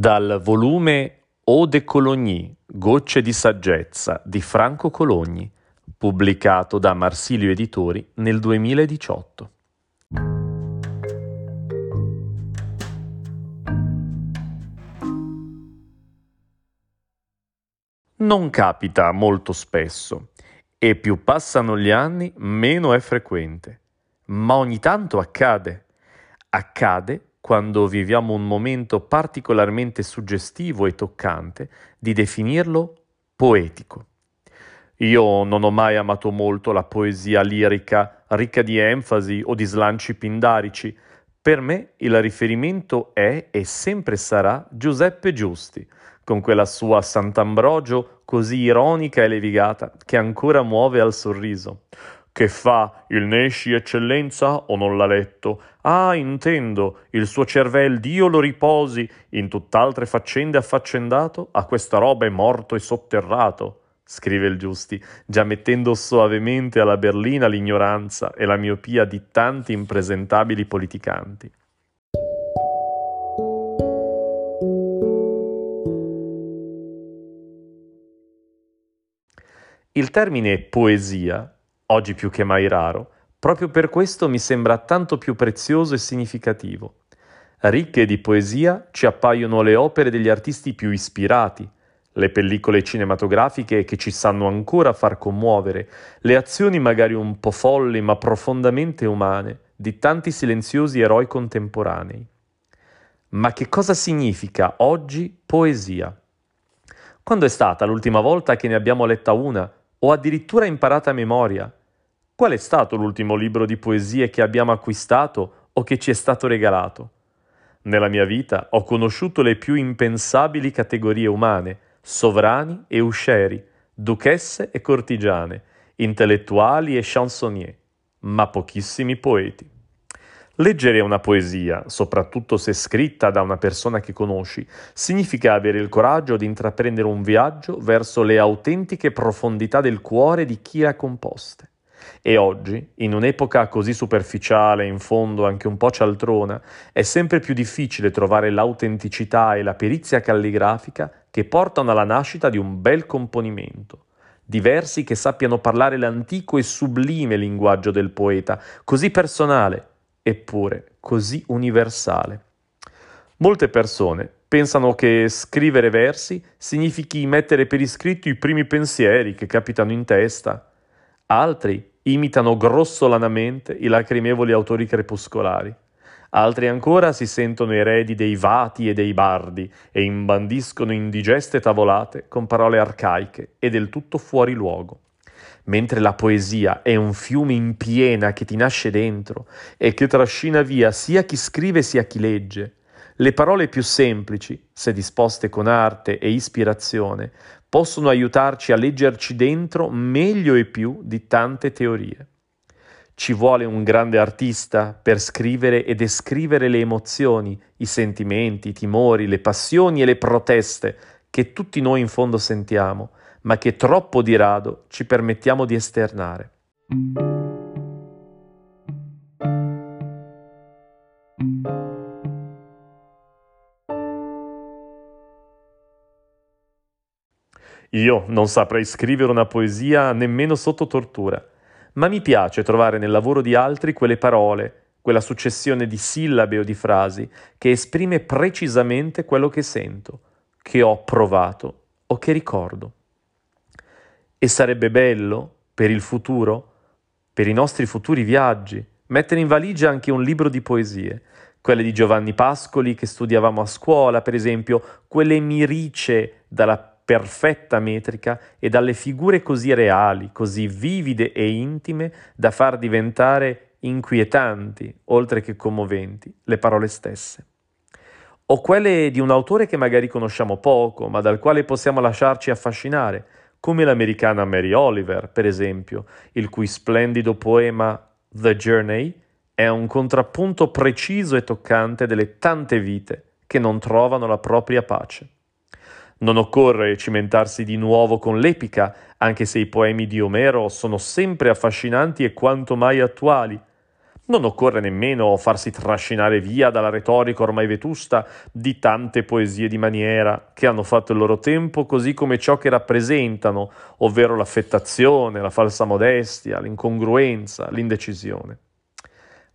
Dal volume Eau de Cologny, Gocce di saggezza di Franco Cologni, pubblicato da Marsilio Editori nel 2018. Non capita molto spesso e più passano gli anni meno è frequente, ma ogni tanto accade. Accade quando viviamo un momento particolarmente suggestivo e toccante, di definirlo poetico. Io non ho mai amato molto la poesia lirica, ricca di enfasi o di slanci pindarici. Per me il riferimento è e sempre sarà Giuseppe Giusti, con quella sua Sant'Ambrogio così ironica e levigata che ancora muove al sorriso. Che fa? Il Nesci, eccellenza, o non l'ha letto? Ah, intendo, il suo cervel Dio lo riposi, in tutt'altre faccende affaccendato, a questa roba è morto e sotterrato. Scrive il Giusti, già mettendo soavemente alla berlina l'ignoranza e la miopia di tanti impresentabili politicanti. Il termine poesia oggi più che mai raro, proprio per questo mi sembra tanto più prezioso e significativo. Ricche di poesia ci appaiono le opere degli artisti più ispirati, le pellicole cinematografiche che ci sanno ancora far commuovere, le azioni magari un po' folli ma profondamente umane di tanti silenziosi eroi contemporanei. Ma che cosa significa oggi poesia? Quando è stata l'ultima volta che ne abbiamo letta una o addirittura imparata a memoria? Qual è stato l'ultimo libro di poesie che abbiamo acquistato o che ci è stato regalato? Nella mia vita ho conosciuto le più impensabili categorie umane, sovrani e uscieri, duchesse e cortigiane, intellettuali e chansonnier, ma pochissimi poeti. Leggere una poesia, soprattutto se scritta da una persona che conosci, significa avere il coraggio di intraprendere un viaggio verso le autentiche profondità del cuore di chi le ha composte. E oggi, in un'epoca così superficiale in fondo anche un po' cialtrona, è sempre più difficile trovare l'autenticità e la perizia calligrafica che portano alla nascita di un bel componimento. Di versi che sappiano parlare l'antico e sublime linguaggio del poeta, così personale, eppure così universale. Molte persone pensano che scrivere versi significhi mettere per iscritto i primi pensieri che capitano in testa. Altri imitano grossolanamente i lacrimevoli autori crepuscolari. Altri ancora si sentono eredi dei vati e dei bardi e imbandiscono indigeste tavolate con parole arcaiche e del tutto fuori luogo. Mentre la poesia è un fiume in piena che ti nasce dentro e che trascina via sia chi scrive sia chi legge. Le parole più semplici, se disposte con arte e ispirazione, possono aiutarci a leggerci dentro meglio e più di tante teorie. Ci vuole un grande artista per scrivere e descrivere le emozioni, i sentimenti, i timori, le passioni e le proteste che tutti noi in fondo sentiamo, ma che troppo di rado ci permettiamo di esternare. Io non saprei scrivere una poesia nemmeno sotto tortura, ma mi piace trovare nel lavoro di altri quelle parole, quella successione di sillabe o di frasi che esprime precisamente quello che sento, che ho provato o che ricordo. E sarebbe bello, per il futuro, per i nostri futuri viaggi, mettere in valigia anche un libro di poesie, quelle di Giovanni Pascoli che studiavamo a scuola, per esempio, quelle mirice dalla perfetta metrica e dalle figure così reali, così vivide e intime da far diventare inquietanti, oltre che commoventi, le parole stesse. O quelle di un autore che magari conosciamo poco, ma dal quale possiamo lasciarci affascinare, come l'americana Mary Oliver, per esempio, il cui splendido poema The Journey è un contrappunto preciso e toccante delle tante vite che non trovano la propria pace. Non occorre cimentarsi di nuovo con l'epica, anche se i poemi di Omero sono sempre affascinanti e quanto mai attuali. Non occorre nemmeno farsi trascinare via dalla retorica ormai vetusta di tante poesie di maniera che hanno fatto il loro tempo così come ciò che rappresentano, ovvero l'affettazione, la falsa modestia, l'incongruenza, l'indecisione.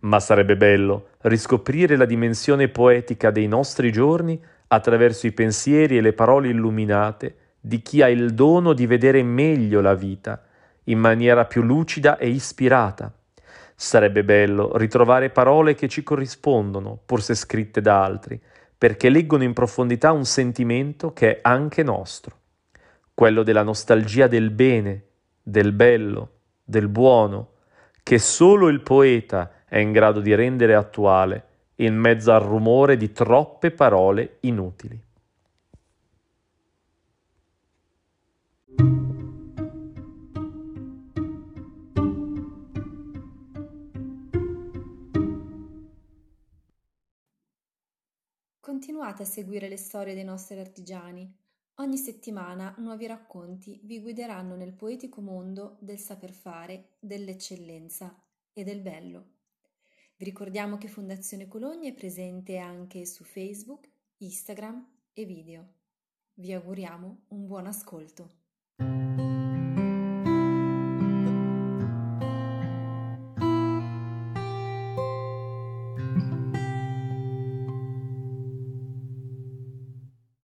Ma sarebbe bello riscoprire la dimensione poetica dei nostri giorni attraverso i pensieri e le parole illuminate di chi ha il dono di vedere meglio la vita in maniera più lucida e ispirata. Sarebbe bello ritrovare parole che ci corrispondono, pur se scritte da altri, perché leggono in profondità un sentimento che è anche nostro, quello della nostalgia del bene, del bello, del buono, che solo il poeta è in grado di rendere attuale in mezzo al rumore di troppe parole inutili. Continuate a seguire le storie dei nostri artigiani. Ogni settimana nuovi racconti vi guideranno nel poetico mondo del saper fare, dell'eccellenza e del bello. Ricordiamo che Fondazione Cologni è presente anche su Facebook, Instagram e video. Vi auguriamo un buon ascolto.